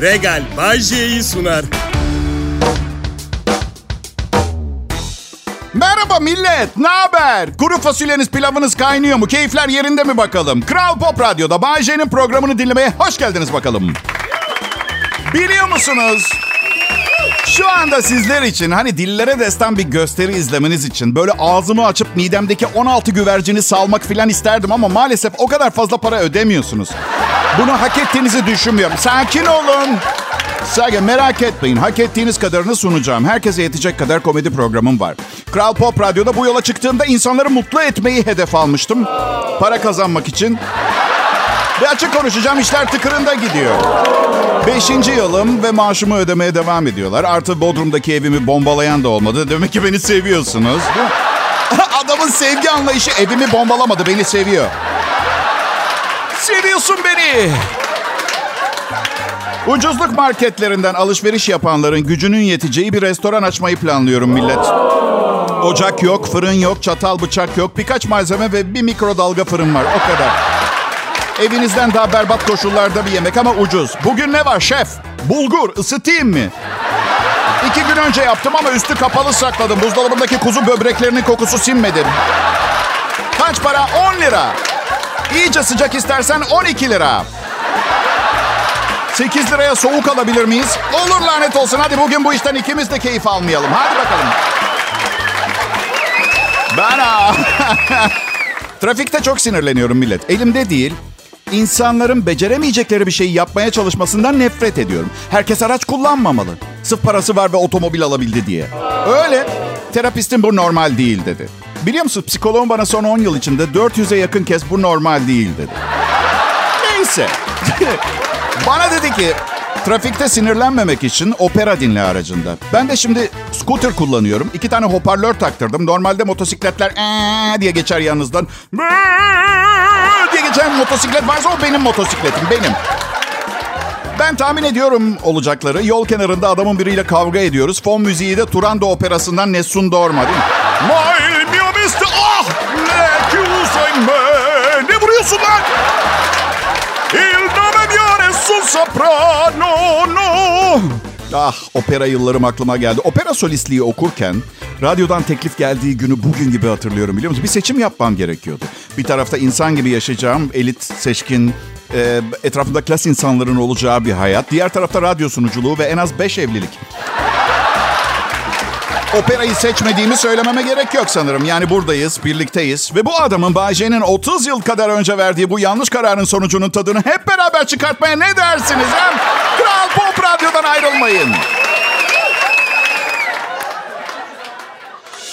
Regal Bajje'yi sunar. Merhaba millet, ne haber? Kuru fasulyeniz pilavınız kaynıyor mu? Keyifler yerinde mi bakalım? Kral Pop Radyo'da Bay J'nin programını dinlemeye hoş geldiniz bakalım. Biliyor musunuz? Şu anda sizler için hani dillere destan bir gösteri izlemeniz için böyle ağzımı açıp midemdeki 16 güvercini salmak filan isterdim ama maalesef o kadar fazla para ödemiyorsunuz. Bunu hak ettiğinizi düşünmüyorum. Sakin olun. Sakin merak etmeyin. Hak ettiğiniz kadarını sunacağım. Herkese yetecek kadar komedi programım var. Kral Pop Radyo'da bu yola çıktığımda insanları mutlu etmeyi hedef almıştım. Para kazanmak için. Ve açık konuşacağım işler tıkırında gidiyor. Beşinci yılım ve maaşımı ödemeye devam ediyorlar. Artı Bodrum'daki evimi bombalayan da olmadı. Demek ki beni seviyorsunuz. Adamın sevgi anlayışı evimi bombalamadı. Beni seviyor. Seviyorsun beni. Ucuzluk marketlerinden alışveriş yapanların gücünün yeteceği bir restoran açmayı planlıyorum millet. Ocak yok, fırın yok, çatal bıçak yok, birkaç malzeme ve bir mikrodalga fırın var. O kadar. Evinizden daha berbat koşullarda bir yemek ama ucuz. Bugün ne var şef? Bulgur ısıtayım mı? İki gün önce yaptım ama üstü kapalı sakladım. Buzdolabındaki kuzu böbreklerinin kokusu sinmedi. Kaç para? 10 lira. İyice sıcak istersen 12 lira. 8 liraya soğuk alabilir miyiz? Olur lanet olsun. Hadi bugün bu işten ikimiz de keyif almayalım. Hadi bakalım. Ben. Trafikte çok sinirleniyorum millet. Elimde değil. İnsanların beceremeyecekleri bir şeyi yapmaya çalışmasından nefret ediyorum. Herkes araç kullanmamalı. Sırf parası var ve otomobil alabildi diye. Öyle. Terapistim bu normal değil dedi. Biliyor musun psikoloğum bana son 10 yıl içinde 400'e yakın kez bu normal değil dedi. Neyse. bana dedi ki trafikte sinirlenmemek için opera dinle aracında. Ben de şimdi scooter kullanıyorum. İki tane hoparlör taktırdım. Normalde motosikletler ee diye geçer yanınızdan. Ee diye geçen motosiklet varsa o benim motosikletim. Benim. Ben tahmin ediyorum olacakları. Yol kenarında adamın biriyle kavga ediyoruz. Fon müziği de Turando operasından Nessun Dorma değil mi? Ne vuruyorsun lan? Il nome mio soprano, no. Ah, opera yıllarım aklıma geldi. Opera solistliği okurken radyodan teklif geldiği günü bugün gibi hatırlıyorum biliyor musun? Bir seçim yapmam gerekiyordu. Bir tarafta insan gibi yaşayacağım, elit, seçkin, e, etrafında klas insanların olacağı bir hayat. Diğer tarafta radyo sunuculuğu ve en az beş evlilik. Operayı seçmediğimi söylememe gerek yok sanırım. Yani buradayız, birlikteyiz. Ve bu adamın Bayce'nin 30 yıl kadar önce verdiği bu yanlış kararın sonucunun tadını hep beraber çıkartmaya ne dersiniz? Hem Kral Pop Radyo'dan ayrılmayın.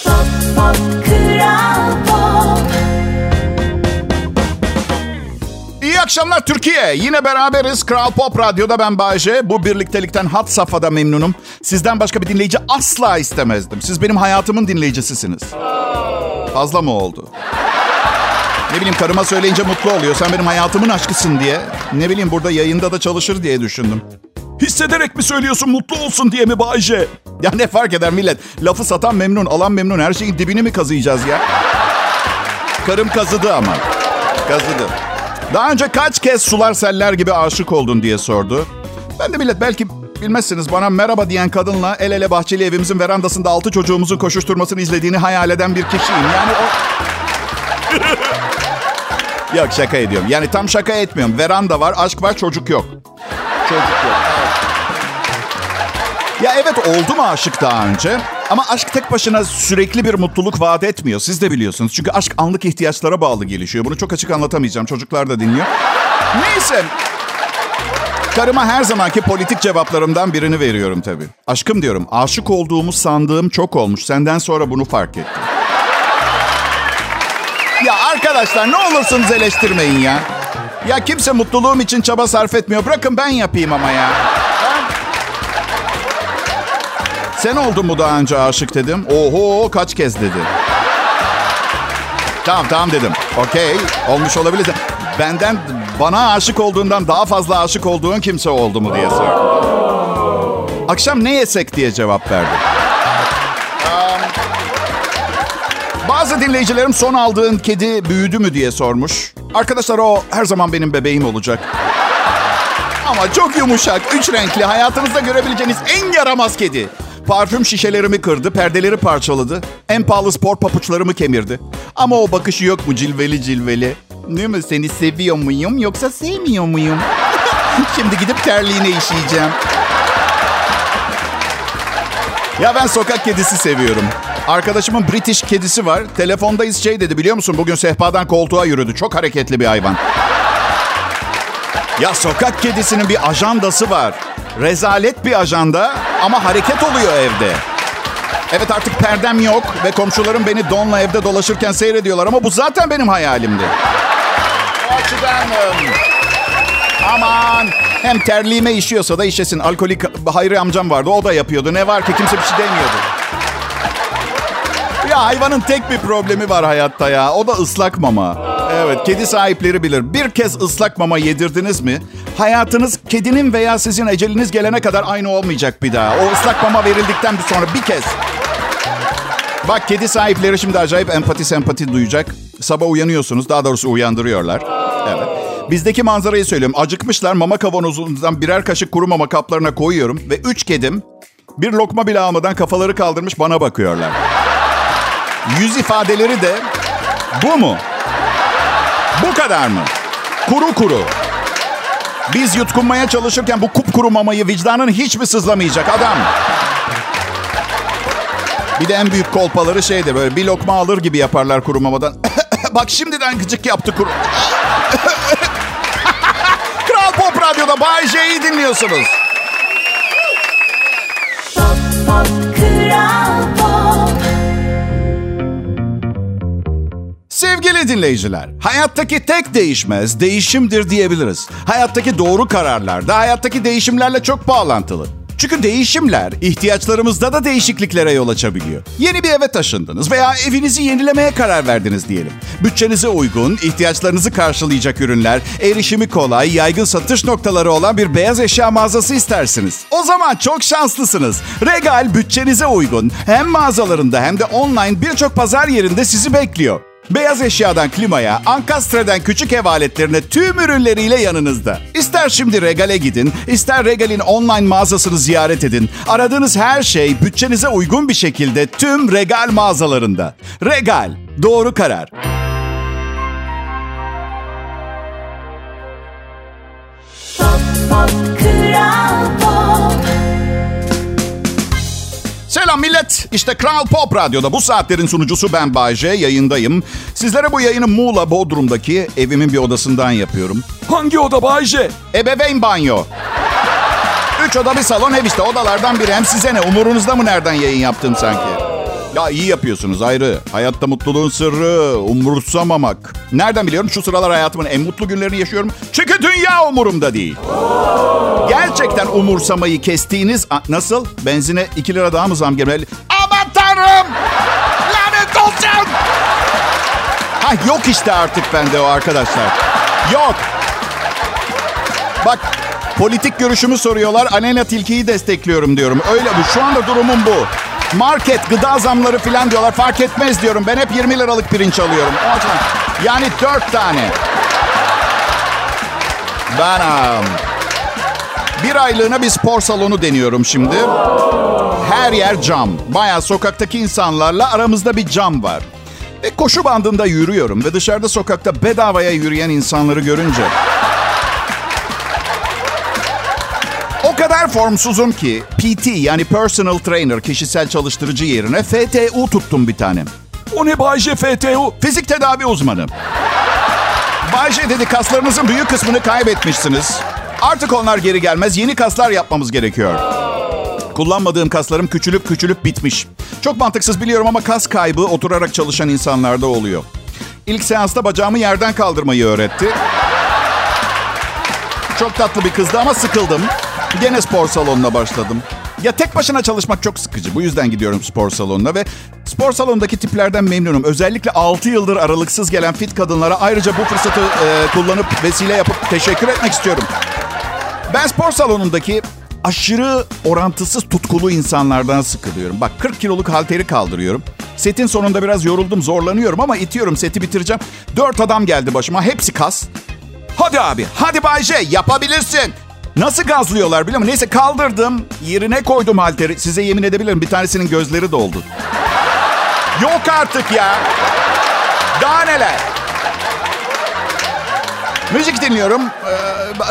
Pop, pop, Kral akşamlar Türkiye. Yine beraberiz. Kral Pop Radyo'da ben Bayce. Bu birliktelikten hat safhada memnunum. Sizden başka bir dinleyici asla istemezdim. Siz benim hayatımın dinleyicisisiniz. Fazla mı oldu? Ne bileyim karıma söyleyince mutlu oluyor. Sen benim hayatımın aşkısın diye. Ne bileyim burada yayında da çalışır diye düşündüm. Hissederek mi söylüyorsun mutlu olsun diye mi Bayce? Ya ne fark eder millet? Lafı satan memnun, alan memnun. Her şeyin dibini mi kazıyacağız ya? Karım kazıdı ama. Kazıdı. Daha önce kaç kez sular seller gibi aşık oldun diye sordu. Ben de millet belki bilmezsiniz bana merhaba diyen kadınla el ele bahçeli evimizin verandasında altı çocuğumuzun koşuşturmasını izlediğini hayal eden bir kişiyim. Yani o... yok şaka ediyorum. Yani tam şaka etmiyorum. Veranda var, aşk var, çocuk yok. Çocuk yok. Ya evet oldu mu aşık daha önce? Ama aşk tek başına sürekli bir mutluluk vaat etmiyor. Siz de biliyorsunuz. Çünkü aşk anlık ihtiyaçlara bağlı gelişiyor. Bunu çok açık anlatamayacağım. Çocuklar da dinliyor. Neyse. Karıma her zamanki politik cevaplarımdan birini veriyorum tabii. Aşkım diyorum. Aşık olduğumu sandığım çok olmuş. Senden sonra bunu fark ettim. Ya arkadaşlar ne olursunuz eleştirmeyin ya. Ya kimse mutluluğum için çaba sarf etmiyor. Bırakın ben yapayım ama ya. Sen oldun mu daha önce aşık dedim. Oho kaç kez dedi. Tamam tamam dedim. Okey olmuş olabilir. Benden bana aşık olduğundan daha fazla aşık olduğun kimse oldu mu diye sordum. Akşam ne yesek diye cevap verdi. Um, bazı dinleyicilerim son aldığın kedi büyüdü mü diye sormuş. Arkadaşlar o her zaman benim bebeğim olacak. Ama çok yumuşak, üç renkli, hayatınızda görebileceğiniz en yaramaz kedi. Parfüm şişelerimi kırdı, perdeleri parçaladı. En pahalı spor papuçlarımı kemirdi. Ama o bakışı yok mu cilveli cilveli? Değil mi? Seni seviyor muyum yoksa sevmiyor muyum? Şimdi gidip terliğine işeyeceğim. Ya ben sokak kedisi seviyorum. Arkadaşımın British kedisi var. Telefondayız şey dedi biliyor musun? Bugün sehpadan koltuğa yürüdü. Çok hareketli bir hayvan. Ya sokak kedisinin bir ajandası var. Rezalet bir ajanda ama hareket oluyor evde. Evet artık perdem yok ve komşularım beni donla evde dolaşırken seyrediyorlar ama bu zaten benim hayalimdi. O. Aman hem terliğime işiyorsa da işesin. Alkolik Hayri amcam vardı o da yapıyordu. Ne var ki kimse bir şey demiyordu. Ya hayvanın tek bir problemi var hayatta ya. O da ıslak mama. Evet, kedi sahipleri bilir. Bir kez ıslak mama yedirdiniz mi? Hayatınız kedinin veya sizin eceliniz gelene kadar aynı olmayacak bir daha. O ıslak mama verildikten sonra bir kez. Bak kedi sahipleri şimdi acayip empati sempati duyacak. Sabah uyanıyorsunuz, daha doğrusu uyandırıyorlar. Evet. Bizdeki manzarayı söylüyorum. Acıkmışlar mama kavanozundan birer kaşık kuru mama kaplarına koyuyorum. Ve üç kedim bir lokma bile almadan kafaları kaldırmış bana bakıyorlar. Yüz ifadeleri de bu mu? Bu kadar mı? Kuru kuru. Biz yutkunmaya çalışırken bu kupkuru mamayı vicdanın hiç mi sızlamayacak adam? Bir de en büyük kolpaları şeydir böyle bir lokma alır gibi yaparlar kuru mamadan. Bak şimdiden gıcık yaptı kuru. Kral Pop Radyo'da Bay J'yi dinliyorsunuz. Pop, pop, Kral Sevgili dinleyiciler, hayattaki tek değişmez değişimdir diyebiliriz. Hayattaki doğru kararlar da hayattaki değişimlerle çok bağlantılı. Çünkü değişimler ihtiyaçlarımızda da değişikliklere yol açabiliyor. Yeni bir eve taşındınız veya evinizi yenilemeye karar verdiniz diyelim. Bütçenize uygun, ihtiyaçlarınızı karşılayacak ürünler, erişimi kolay, yaygın satış noktaları olan bir beyaz eşya mağazası istersiniz. O zaman çok şanslısınız. Regal bütçenize uygun hem mağazalarında hem de online birçok pazar yerinde sizi bekliyor. Beyaz eşyadan klimaya, Ankastre'den küçük ev aletlerine tüm ürünleriyle yanınızda. İster şimdi Regal'e gidin, ister Regal'in online mağazasını ziyaret edin. Aradığınız her şey bütçenize uygun bir şekilde tüm Regal mağazalarında. Regal, doğru karar. Pop, pop, Selam millet. İşte Kral Pop Radyo'da bu saatlerin sunucusu ben Bayce. Yayındayım. Sizlere bu yayını Muğla Bodrum'daki evimin bir odasından yapıyorum. Hangi oda Bayce? Ebeveyn banyo. Üç oda bir salon ev işte odalardan biri. Hem size ne umurunuzda mı nereden yayın yaptım sanki? Ya iyi yapıyorsunuz ayrı. Hayatta mutluluğun sırrı umursamamak. Nereden biliyorum şu sıralar hayatımın en mutlu günlerini yaşıyorum. Çünkü dünya umurumda değil. Gerçekten umursamayı kestiğiniz... Nasıl? Benzine 2 lira daha mı zam gelmeli? Aman tanrım! Lanet olsun! Ha yok işte artık bende o arkadaşlar. Yok. Bak politik görüşümü soruyorlar. Aleyna Tilki'yi destekliyorum diyorum. Öyle bu. Şu anda durumum bu. Market, gıda zamları falan diyorlar. Fark etmez diyorum. Ben hep 20 liralık pirinç alıyorum. Yani 4 tane. Ben bir aylığına bir spor salonu deniyorum şimdi. Her yer cam. Bayağı sokaktaki insanlarla aramızda bir cam var. Ve koşu bandında yürüyorum ve dışarıda sokakta bedavaya yürüyen insanları görünce... kadar formsuzum ki PT yani personal trainer kişisel çalıştırıcı yerine FTU tuttum bir tane. O ne Bayce FTU? Fizik tedavi uzmanı. Bayce dedi kaslarınızın büyük kısmını kaybetmişsiniz. Artık onlar geri gelmez. Yeni kaslar yapmamız gerekiyor. Kullanmadığım kaslarım küçülüp küçülüp bitmiş. Çok mantıksız biliyorum ama kas kaybı oturarak çalışan insanlarda oluyor. İlk seansta bacağımı yerden kaldırmayı öğretti. Çok tatlı bir kızdı ama sıkıldım. Gene spor salonuna başladım. Ya tek başına çalışmak çok sıkıcı. Bu yüzden gidiyorum spor salonuna ve spor salonundaki tiplerden memnunum. Özellikle 6 yıldır aralıksız gelen fit kadınlara ayrıca bu fırsatı e, kullanıp vesile yapıp teşekkür etmek istiyorum. Ben spor salonundaki aşırı orantısız tutkulu insanlardan sıkılıyorum. Bak 40 kiloluk halteri kaldırıyorum. Setin sonunda biraz yoruldum, zorlanıyorum ama itiyorum seti bitireceğim. Dört adam geldi başıma, hepsi kas. Hadi abi, hadi Bayce yapabilirsin. Nasıl gazlıyorlar biliyor musun? Neyse kaldırdım. Yerine koydum halteri. Size yemin edebilirim bir tanesinin gözleri doldu. Yok artık ya. Daha neler? Müzik dinliyorum.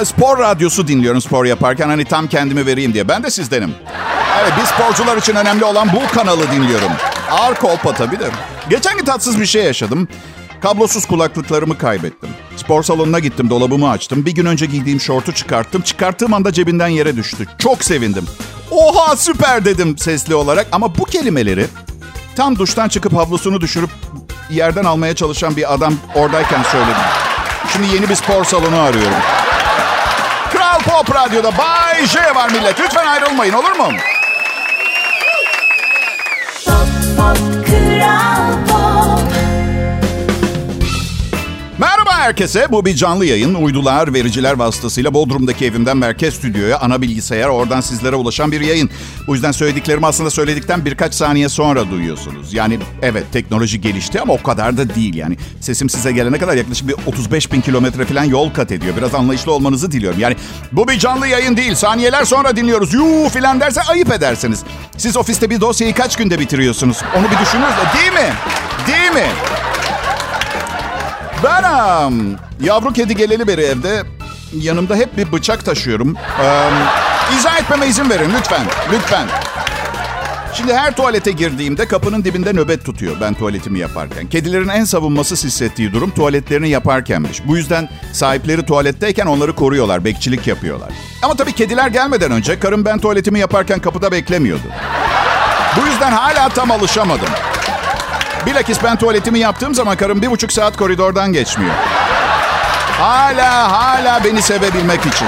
Ee, spor radyosu dinliyorum spor yaparken. Hani tam kendimi vereyim diye. Ben de sizdenim. Evet biz sporcular için önemli olan bu kanalı dinliyorum. Ağır kolpa tabii de. Geçen gün tatsız bir şey yaşadım. Kablosuz kulaklıklarımı kaybettim. Spor salonuna gittim, dolabımı açtım. Bir gün önce giydiğim şortu çıkarttım. Çıkarttığım anda cebinden yere düştü. Çok sevindim. Oha süper dedim sesli olarak. Ama bu kelimeleri tam duştan çıkıp havlusunu düşürüp yerden almaya çalışan bir adam oradayken söyledim. Şimdi yeni bir spor salonu arıyorum. Kral Pop Radyo'da Bay J var millet. Lütfen ayrılmayın olur mu? Herkese. Bu bir canlı yayın. Uydular, vericiler vasıtasıyla Bodrum'daki evimden merkez stüdyoya ana bilgisayar oradan sizlere ulaşan bir yayın. Bu yüzden söylediklerimi aslında söyledikten birkaç saniye sonra duyuyorsunuz. Yani evet teknoloji gelişti ama o kadar da değil yani. Sesim size gelene kadar yaklaşık bir 35 bin kilometre falan yol kat ediyor. Biraz anlayışlı olmanızı diliyorum. Yani bu bir canlı yayın değil. Saniyeler sonra dinliyoruz. Yuu filan derse ayıp edersiniz. Siz ofiste bir dosyayı kaç günde bitiriyorsunuz? Onu bir düşünürüz. Değil mi? Değil mi? Ben am, yavru kedi geleli beri evde yanımda hep bir bıçak taşıyorum. Ee, izah etmeme izin verin lütfen, lütfen. Şimdi her tuvalete girdiğimde kapının dibinde nöbet tutuyor ben tuvaletimi yaparken. Kedilerin en savunmasız hissettiği durum tuvaletlerini yaparkenmiş. Bu yüzden sahipleri tuvaletteyken onları koruyorlar, bekçilik yapıyorlar. Ama tabii kediler gelmeden önce karım ben tuvaletimi yaparken kapıda beklemiyordu. Bu yüzden hala tam alışamadım. Bilakis ben tuvaletimi yaptığım zaman karım bir buçuk saat koridordan geçmiyor. Hala hala beni sevebilmek için.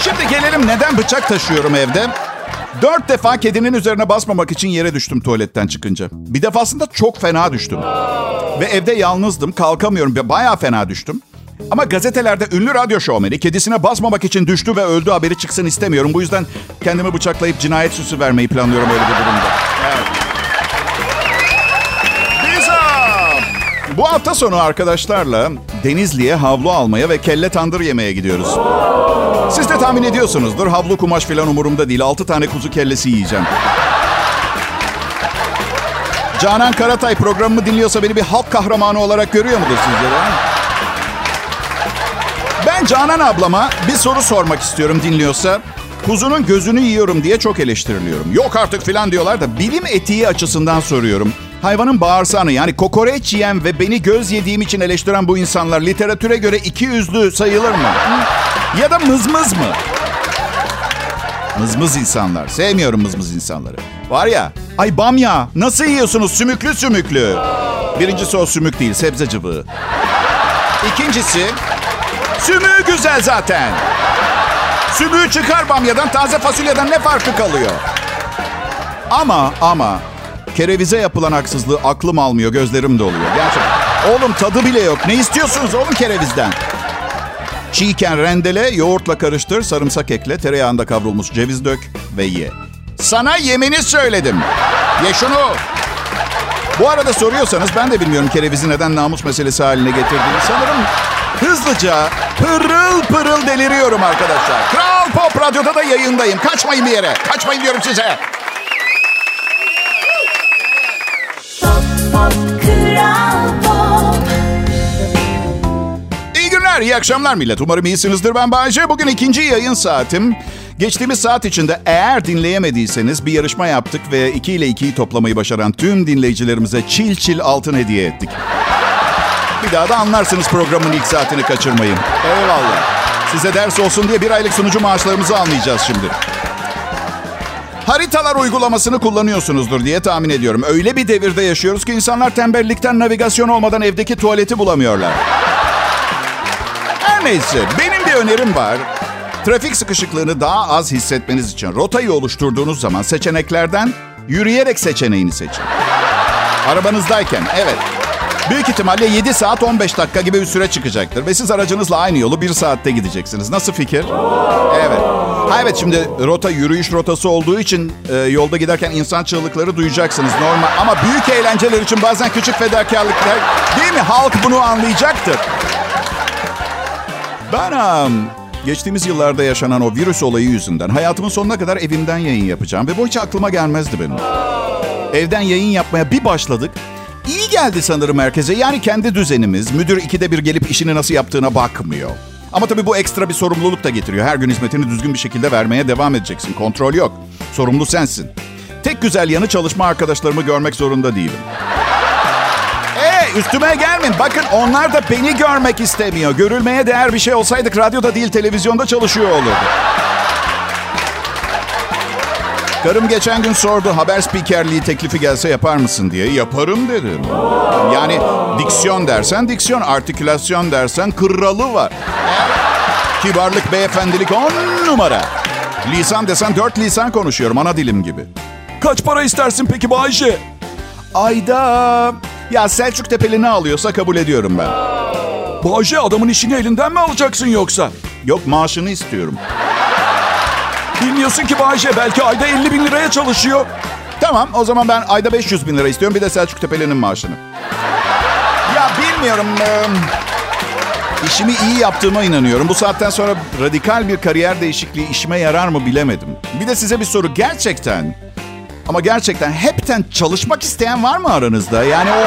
Şimdi gelelim neden bıçak taşıyorum evde? Dört defa kedinin üzerine basmamak için yere düştüm tuvaletten çıkınca. Bir defasında çok fena düştüm. Ve evde yalnızdım, kalkamıyorum. Bayağı fena düştüm. Ama gazetelerde ünlü radyo şovmeni kedisine basmamak için düştü ve öldü haberi çıksın istemiyorum. Bu yüzden kendimi bıçaklayıp cinayet süsü vermeyi planlıyorum öyle bir durumda. Evet. Bu hafta sonu arkadaşlarla Denizli'ye havlu almaya ve kelle tandır yemeye gidiyoruz. Siz de tahmin ediyorsunuzdur. Havlu kumaş falan umurumda değil. Altı tane kuzu kellesi yiyeceğim. Canan Karatay programımı dinliyorsa beni bir halk kahramanı olarak görüyor mudur sizce de? Ben Canan ablama bir soru sormak istiyorum dinliyorsa. Kuzunun gözünü yiyorum diye çok eleştiriliyorum. Yok artık filan diyorlar da bilim etiği açısından soruyorum. Hayvanın bağırsağını yani kokoreç yiyen ve beni göz yediğim için eleştiren bu insanlar literatüre göre iki yüzlü sayılır mı? Ya da mızmız mı? Mızmız insanlar. Sevmiyorum mızmız insanları. Var ya, ay bamya nasıl yiyorsunuz sümüklü sümüklü? Birincisi o sümük değil, sebze cıvığı. İkincisi, sümüğü güzel zaten. Sümüğü çıkar bamyadan, taze fasulyeden ne farkı kalıyor? Ama ama kerevize yapılan haksızlığı aklım almıyor, gözlerim doluyor. Gerçekten. Oğlum tadı bile yok. Ne istiyorsunuz oğlum kerevizden? Çiğken rendele, yoğurtla karıştır, sarımsak ekle, tereyağında kavrulmuş ceviz dök ve ye. Sana yemeni söyledim. Ye şunu. Bu arada soruyorsanız ben de bilmiyorum kerevizi neden namus meselesi haline getirdiğini. Sanırım hızlıca pırıl pırıl deliriyorum arkadaşlar. Kral Pop Radyo'da da yayındayım. Kaçmayın bir yere. Kaçmayın diyorum size. İyi günler, iyi akşamlar millet. Umarım iyisinizdir. Ben Bayece. Bugün ikinci yayın saatim. Geçtiğimiz saat içinde eğer dinleyemediyseniz bir yarışma yaptık ve 2 ile 2'yi toplamayı başaran tüm dinleyicilerimize çil çil altın hediye ettik. Bir daha da anlarsınız programın ilk saatini kaçırmayın. Eyvallah. Size ders olsun diye bir aylık sunucu maaşlarımızı almayacağız şimdi. Haritalar uygulamasını kullanıyorsunuzdur diye tahmin ediyorum. Öyle bir devirde yaşıyoruz ki insanlar tembellikten navigasyon olmadan evdeki tuvaleti bulamıyorlar. Her neyse benim bir önerim var. Trafik sıkışıklığını daha az hissetmeniz için rotayı oluşturduğunuz zaman seçeneklerden yürüyerek seçeneğini seçin. Arabanızdayken evet. Büyük ihtimalle 7 saat 15 dakika gibi bir süre çıkacaktır. Ve siz aracınızla aynı yolu 1 saatte gideceksiniz. Nasıl fikir? Evet. Ha evet şimdi rota yürüyüş rotası olduğu için e, yolda giderken insan çığlıkları duyacaksınız normal. Ama büyük eğlenceler için bazen küçük fedakarlıklar değil mi? Halk bunu anlayacaktır. Ben Geçtiğimiz yıllarda yaşanan o virüs olayı yüzünden hayatımın sonuna kadar evimden yayın yapacağım ve bu hiç aklıma gelmezdi benim. Evden yayın yapmaya bir başladık. İyi geldi sanırım herkese. Yani kendi düzenimiz. Müdür ikide bir gelip işini nasıl yaptığına bakmıyor. Ama tabii bu ekstra bir sorumluluk da getiriyor. Her gün hizmetini düzgün bir şekilde vermeye devam edeceksin. Kontrol yok. Sorumlu sensin. Tek güzel yanı çalışma arkadaşlarımı görmek zorunda değilim. Ee, üstüme gelmeyin. Bakın onlar da beni görmek istemiyor. Görülmeye değer bir şey olsaydık radyoda değil televizyonda çalışıyor olurdu. Karım geçen gün sordu haber spikerliği teklifi gelse yapar mısın diye. Yaparım dedim. Yani diksiyon dersen diksiyon, artikülasyon dersen kralı var. Kibarlık, beyefendilik on numara. Lisan desen dört lisan konuşuyorum ana dilim gibi. Kaç para istersin peki Bayce? Ayda... Ya Selçuk Tepeli ne alıyorsa kabul ediyorum ben. Bayce adamın işini elinden mi alacaksın yoksa? Yok maaşını istiyorum. Bilmiyorsun ki Bayce belki ayda 50 bin liraya çalışıyor. Tamam o zaman ben ayda 500 bin lira istiyorum. Bir de Selçuk Tepeli'nin maaşını. Ya bilmiyorum. işimi iyi yaptığıma inanıyorum. Bu saatten sonra radikal bir kariyer değişikliği işime yarar mı bilemedim. Bir de size bir soru. Gerçekten ama gerçekten hepten çalışmak isteyen var mı aranızda? Yani o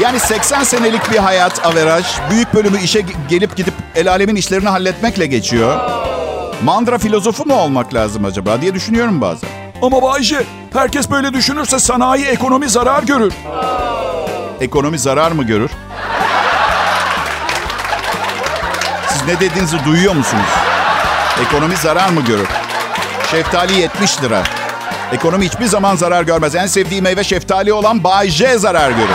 yani 80 senelik bir hayat averaj. Büyük bölümü işe gelip gidip el alemin işlerini halletmekle geçiyor. Mandıra filozofu mu olmak lazım acaba diye düşünüyorum bazen. Ama Bayce herkes böyle düşünürse sanayi ekonomi zarar görür. Ekonomi zarar mı görür? Siz ne dediğinizi duyuyor musunuz? Ekonomi zarar mı görür? Şeftali 70 lira. Ekonomi hiçbir zaman zarar görmez. En sevdiğim meyve şeftali olan Bay J zarar görür.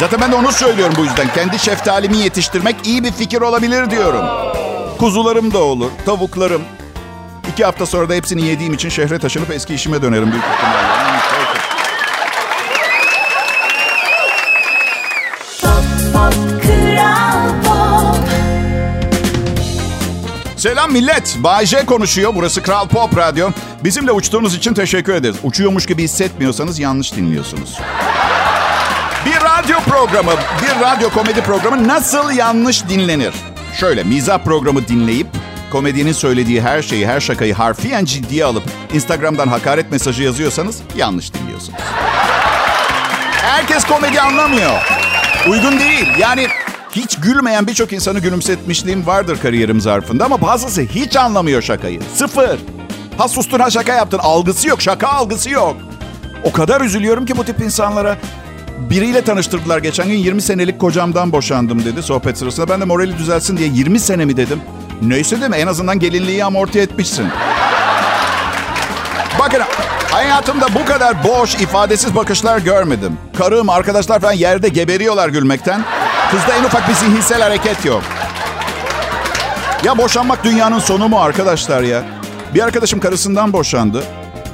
Zaten ben de onu söylüyorum bu yüzden. Kendi şeftalimi yetiştirmek iyi bir fikir olabilir diyorum. Kuzularım da olur, tavuklarım. İki hafta sonra da hepsini yediğim için şehre taşınıp eski işime dönerim büyük ihtimalle. Selam millet. Bay J konuşuyor. Burası Kral Pop Radyo. Bizimle uçtuğunuz için teşekkür ederiz. Uçuyormuş gibi hissetmiyorsanız yanlış dinliyorsunuz. Bir radyo programı, bir radyo komedi programı nasıl yanlış dinlenir? Şöyle mizah programı dinleyip komedyenin söylediği her şeyi, her şakayı harfiyen ciddiye alıp Instagram'dan hakaret mesajı yazıyorsanız yanlış dinliyorsunuz. Herkes komedi anlamıyor. Uygun değil. Yani hiç gülmeyen birçok insanı gülümsetmişliğim vardır kariyerim zarfında ama bazısı hiç anlamıyor şakayı. Sıfır. Ha sustun ha şaka yaptın. Algısı yok. Şaka algısı yok. O kadar üzülüyorum ki bu tip insanlara. Biriyle tanıştırdılar geçen gün 20 senelik kocamdan boşandım dedi sohbet sırasında. Ben de morali düzelsin diye 20 sene mi dedim. Neyse mi? En azından gelinliği amorti etmişsin. Bakın hayatımda bu kadar boş, ifadesiz bakışlar görmedim. Karım, arkadaşlar falan yerde geberiyorlar gülmekten. Kızda en ufak bir zihinsel hareket yok. Ya boşanmak dünyanın sonu mu arkadaşlar ya? Bir arkadaşım karısından boşandı.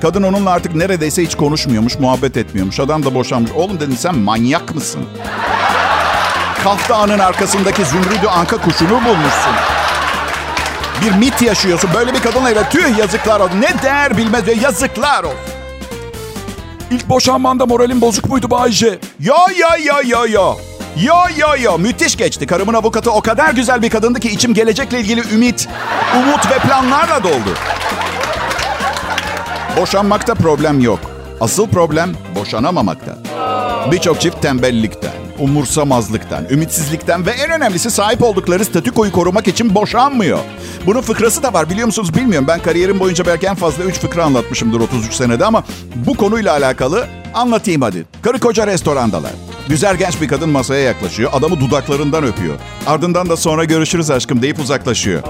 Kadın onunla artık neredeyse hiç konuşmuyormuş, muhabbet etmiyormuş. Adam da boşanmış. Oğlum dedim sen manyak mısın? Kaf Dağı'nın arkasındaki zümrüdü anka kuşunu bulmuşsun. Bir mit yaşıyorsun. Böyle bir kadınla evlen. Tüh yazıklar olsun. Ne değer bilmez ve yazıklar olsun. İlk boşanmanda moralin bozuk muydu Bayce? Ya ya ya ya ya. Ya ya ya müthiş geçti. Karımın avukatı o kadar güzel bir kadındı ki içim gelecekle ilgili ümit, umut ve planlarla doldu. Boşanmakta problem yok. Asıl problem boşanamamakta. Birçok çift tembellikten, umursamazlıktan, ümitsizlikten ve en önemlisi sahip oldukları statükoyu korumak için boşanmıyor. Bunun fıkrası da var biliyor musunuz bilmiyorum. Ben kariyerim boyunca belki en fazla 3 fıkra anlatmışımdır 33 senede ama bu konuyla alakalı anlatayım hadi. Karı koca restorandalar. Güzel genç bir kadın masaya yaklaşıyor. Adamı dudaklarından öpüyor. Ardından da sonra görüşürüz aşkım deyip uzaklaşıyor.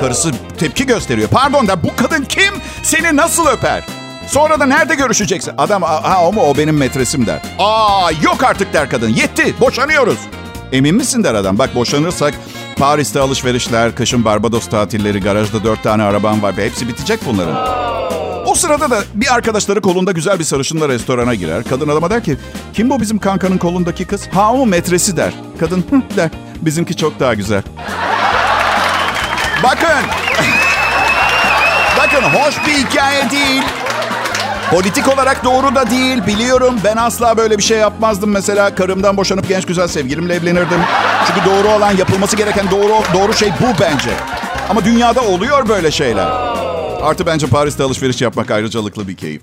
Karısı tepki gösteriyor. Pardon da bu kadın kim? Seni nasıl öper? Sonra da nerede görüşeceksin? Adam ha o mu o benim metresim der. Aa yok artık der kadın. Yetti boşanıyoruz. Emin misin der adam. Bak boşanırsak Paris'te alışverişler, kışın Barbados tatilleri, garajda dört tane arabam var ve hepsi bitecek bunların. O sırada da bir arkadaşları kolunda güzel bir sarışınla restorana girer. Kadın adama der ki kim bu bizim kankanın kolundaki kız? Ha o metresi der. Kadın Hı, der. Bizimki çok daha güzel. Bakın. Bakın hoş bir hikaye değil. Politik olarak doğru da değil biliyorum. Ben asla böyle bir şey yapmazdım mesela. Karımdan boşanıp genç güzel sevgilimle evlenirdim. Çünkü doğru olan yapılması gereken doğru doğru şey bu bence. Ama dünyada oluyor böyle şeyler. Artı bence Paris'te alışveriş yapmak ayrıcalıklı bir keyif.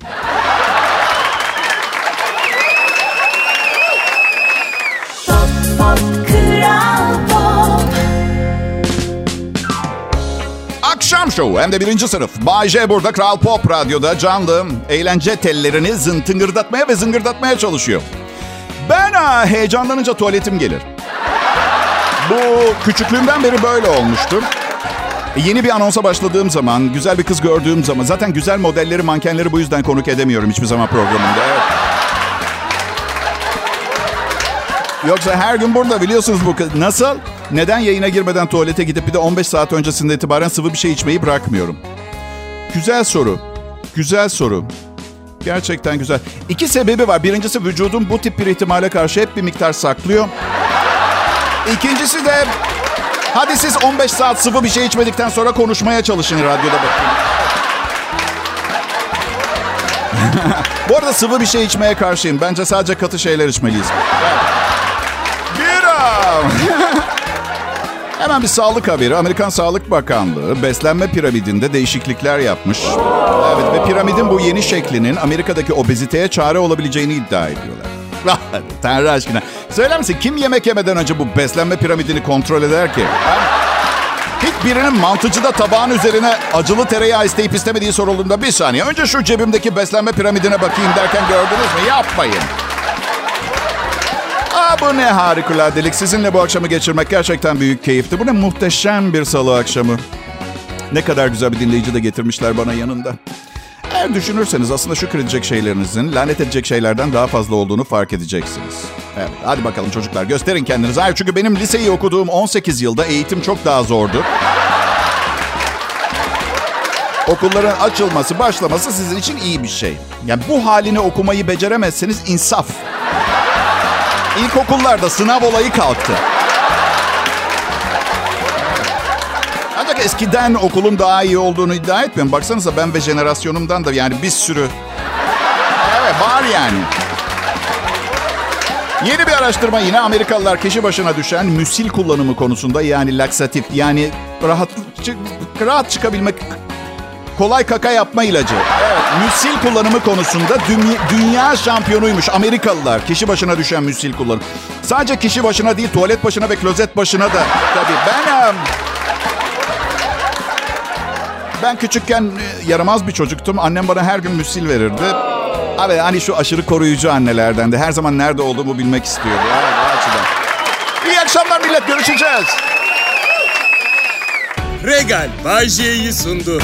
Akşam hem de birinci sınıf. Bay J burada Kral Pop Radyo'da canlı eğlence tellerini zıntıngırdatmaya ve zıngırdatmaya çalışıyor. Ben ha, heyecanlanınca tuvaletim gelir. Bu küçüklüğümden beri böyle olmuştu. Yeni bir anonsa başladığım zaman, güzel bir kız gördüğüm zaman... Zaten güzel modelleri, mankenleri bu yüzden konuk edemiyorum hiçbir zaman programında. Evet. Yoksa her gün burada biliyorsunuz bu kız. Nasıl? Neden yayına girmeden tuvalete gidip bir de 15 saat öncesinde itibaren sıvı bir şey içmeyi bırakmıyorum? Güzel soru. Güzel soru. Gerçekten güzel. İki sebebi var. Birincisi vücudum bu tip bir ihtimale karşı hep bir miktar saklıyor. İkincisi de hadi siz 15 saat sıvı bir şey içmedikten sonra konuşmaya çalışın radyoda bakın. bu arada sıvı bir şey içmeye karşıyım. Bence sadece katı şeyler içmeliyiz. Bira! Hemen bir sağlık haberi. Amerikan Sağlık Bakanlığı beslenme piramidinde değişiklikler yapmış. Evet ve piramidin bu yeni şeklinin Amerika'daki obeziteye çare olabileceğini iddia ediyorlar. Tanrı aşkına. Söyler misin kim yemek yemeden önce bu beslenme piramidini kontrol eder ki? Ha? Hiç birinin mantıcıda tabağın üzerine acılı tereyağı isteyip istemediği sorulduğunda bir saniye. Önce şu cebimdeki beslenme piramidine bakayım derken gördünüz mü? Yapmayın. Bu ne harikuladelik. Sizinle bu akşamı geçirmek gerçekten büyük keyifti. Bu ne muhteşem bir salı akşamı. Ne kadar güzel bir dinleyici de getirmişler bana yanında. Eğer düşünürseniz aslında şükredecek şeylerinizin lanet edecek şeylerden daha fazla olduğunu fark edeceksiniz. Evet, hadi bakalım çocuklar gösterin kendinizi. Hayır çünkü benim liseyi okuduğum 18 yılda eğitim çok daha zordu. Okulların açılması, başlaması sizin için iyi bir şey. Yani bu halini okumayı beceremezseniz insaf. İlkokullarda sınav olayı kalktı. Ancak eskiden okulun daha iyi olduğunu iddia etmiyorum. Baksanıza ben ve jenerasyonumdan da yani bir sürü... Evet var yani. Yeni bir araştırma yine Amerikalılar kişi başına düşen müsil kullanımı konusunda yani laksatif yani rahat rahat çıkabilmek kolay kaka yapma ilacı. Evet, müsil kullanımı konusunda dünya, dünya şampiyonuymuş Amerikalılar. Kişi başına düşen müsil kullanımı. Sadece kişi başına değil, tuvalet başına ve klozet başına da. Tabii ben... Ben küçükken e, yaramaz bir çocuktum. Annem bana her gün müsil verirdi. Abi hani şu aşırı koruyucu annelerden de her zaman nerede olduğumu bilmek istiyordu. Evet, o açıdan. İyi akşamlar millet, görüşeceğiz. Regal Bay sundu.